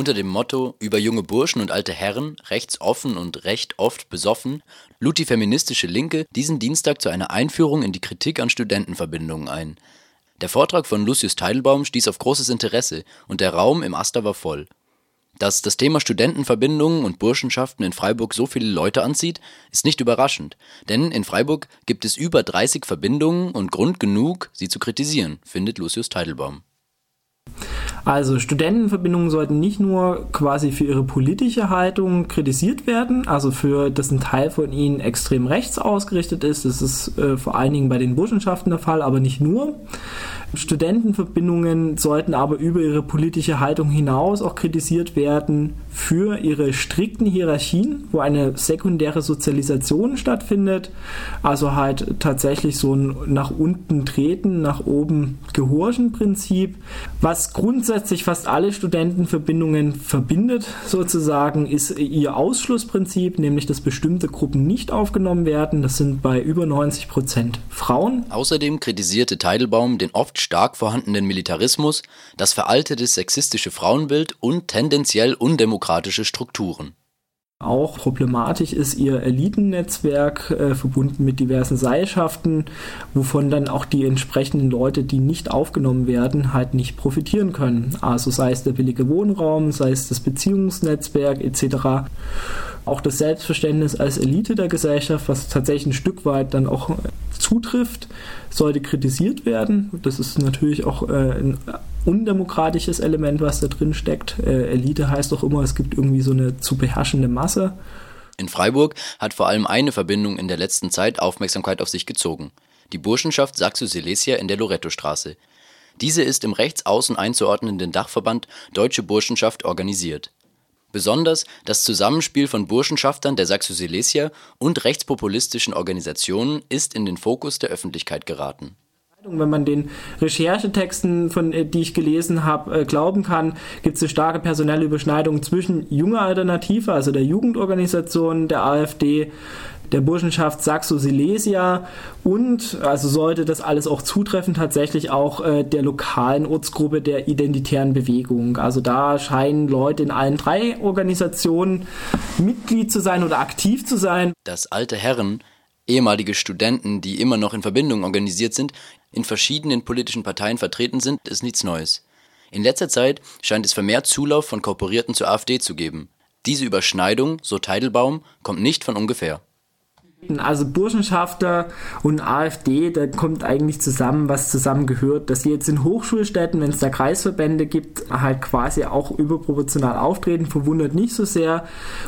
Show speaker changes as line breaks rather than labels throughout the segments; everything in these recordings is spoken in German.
Unter dem Motto Über junge Burschen und alte Herren, rechts offen und recht oft besoffen, lud die feministische Linke diesen Dienstag zu einer Einführung in die Kritik an Studentenverbindungen ein. Der Vortrag von Lucius Teitelbaum stieß auf großes Interesse und der Raum im Aster war voll. Dass das Thema Studentenverbindungen und Burschenschaften in Freiburg so viele Leute anzieht, ist nicht überraschend, denn in Freiburg gibt es über 30 Verbindungen und Grund genug, sie zu kritisieren, findet Lucius Teitelbaum.
Also Studentenverbindungen sollten nicht nur quasi für ihre politische Haltung kritisiert werden, also für dass ein Teil von ihnen extrem rechts ausgerichtet ist. Das ist äh, vor allen Dingen bei den Burschenschaften der Fall, aber nicht nur. Studentenverbindungen sollten aber über ihre politische Haltung hinaus auch kritisiert werden für ihre strikten Hierarchien, wo eine sekundäre Sozialisation stattfindet, also halt tatsächlich so ein nach unten treten, nach oben gehorchen Prinzip, was grundsätzlich fast alle Studentenverbindungen verbindet sozusagen, ist ihr Ausschlussprinzip, nämlich dass bestimmte Gruppen nicht aufgenommen werden. Das sind bei über 90 Prozent Frauen.
Außerdem kritisierte Teidelbaum den oft stark vorhandenen Militarismus, das veraltete sexistische Frauenbild und tendenziell undemokratische Strukturen.
Auch problematisch ist ihr Elitennetzwerk, äh, verbunden mit diversen Seilschaften, wovon dann auch die entsprechenden Leute, die nicht aufgenommen werden, halt nicht profitieren können. Also sei es der billige Wohnraum, sei es das Beziehungsnetzwerk etc. Auch das Selbstverständnis als Elite der Gesellschaft, was tatsächlich ein Stück weit dann auch zutrifft, sollte kritisiert werden. Das ist natürlich auch äh, ein undemokratisches Element, was da drin steckt. Äh, Elite heißt doch immer, es gibt irgendwie so eine zu beherrschende Masse.
In Freiburg hat vor allem eine Verbindung in der letzten Zeit Aufmerksamkeit auf sich gezogen. Die Burschenschaft Saxo Silesia in der Lorettostraße. Diese ist im rechtsaußen einzuordnenden Dachverband Deutsche Burschenschaft organisiert. Besonders das Zusammenspiel von Burschenschaftern der Saxo Silesia und rechtspopulistischen Organisationen ist in den Fokus der Öffentlichkeit geraten
wenn man den Recherchetexten, von, äh, die ich gelesen habe, äh, glauben kann, gibt es eine starke personelle Überschneidung zwischen junger Alternative, also der Jugendorganisation der AfD, der Burschenschaft Saxo-Silesia und, also sollte das alles auch zutreffen, tatsächlich auch äh, der lokalen Ortsgruppe der identitären Bewegung. Also da scheinen Leute in allen drei Organisationen Mitglied zu sein oder aktiv zu sein.
Dass alte Herren ehemalige Studenten, die immer noch in Verbindungen organisiert sind, in verschiedenen politischen Parteien vertreten sind, ist nichts Neues. In letzter Zeit scheint es vermehrt Zulauf von Kooperierten zur AfD zu geben. Diese Überschneidung, so Teidelbaum, kommt nicht von ungefähr.
Also Burschenschafter und AfD, da kommt eigentlich zusammen, was zusammengehört, dass sie jetzt in Hochschulstädten, wenn es da Kreisverbände gibt, halt quasi auch überproportional auftreten, verwundert nicht so sehr.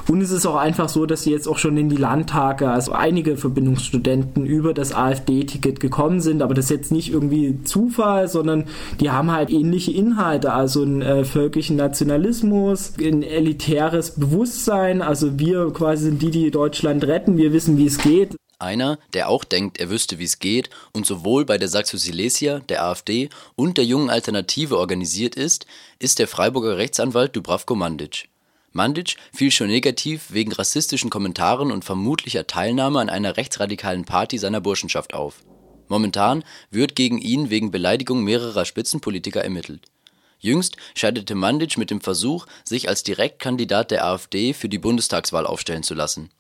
Und es ist auch einfach so, dass sie jetzt auch schon in die Landtage, also einige Verbindungsstudenten über das AfD-Ticket gekommen sind, aber das ist jetzt nicht irgendwie Zufall, sondern die haben halt ähnliche Inhalte, also einen äh, völkischen Nationalismus, ein elitäres Bewusstsein, also wir quasi sind die, die Deutschland retten, wir wissen, wie es geht.
Einer, der auch denkt, er wüsste, wie es geht und sowohl bei der Saxo Silesia, der AfD und der Jungen Alternative organisiert ist, ist der Freiburger Rechtsanwalt Dubravko Mandic. Mandic fiel schon negativ wegen rassistischen Kommentaren und vermutlicher Teilnahme an einer rechtsradikalen Party seiner Burschenschaft auf. Momentan wird gegen ihn wegen Beleidigung mehrerer Spitzenpolitiker ermittelt. Jüngst scheiterte Mandic mit dem Versuch, sich als Direktkandidat der AfD für die Bundestagswahl aufstellen zu lassen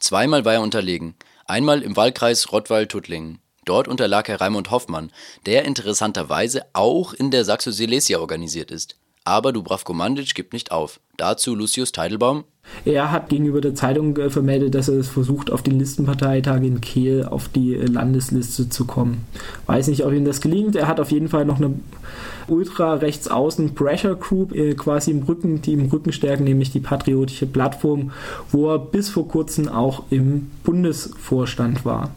Zweimal war er unterlegen, einmal im Wahlkreis Rottweil-Tuttlingen. Dort unterlag er Raimund Hoffmann, der interessanterweise auch in der Saxo Silesia organisiert ist. Aber Dubravko Mandic gibt nicht auf. Dazu Lucius Teidelbaum.
Er hat gegenüber der Zeitung äh, vermeldet, dass er es versucht, auf den Listenparteitag in Kehl auf die äh, Landesliste zu kommen. Weiß nicht, ob ihm das gelingt. Er hat auf jeden Fall noch eine ultra rechts außen Pressure Group äh, quasi im Rücken, die im Rücken stärken, nämlich die Patriotische Plattform, wo er bis vor kurzem auch im Bundesvorstand war.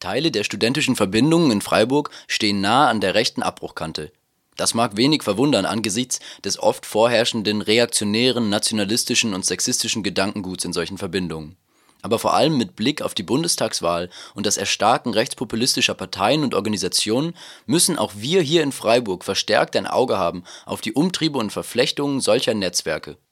Teile der studentischen Verbindungen in Freiburg stehen nah an der rechten Abbruchkante. Das mag wenig verwundern angesichts des oft vorherrschenden reaktionären, nationalistischen und sexistischen Gedankenguts in solchen Verbindungen. Aber vor allem mit Blick auf die Bundestagswahl und das Erstarken rechtspopulistischer Parteien und Organisationen müssen auch wir hier in Freiburg verstärkt ein Auge haben auf die Umtriebe und Verflechtungen solcher Netzwerke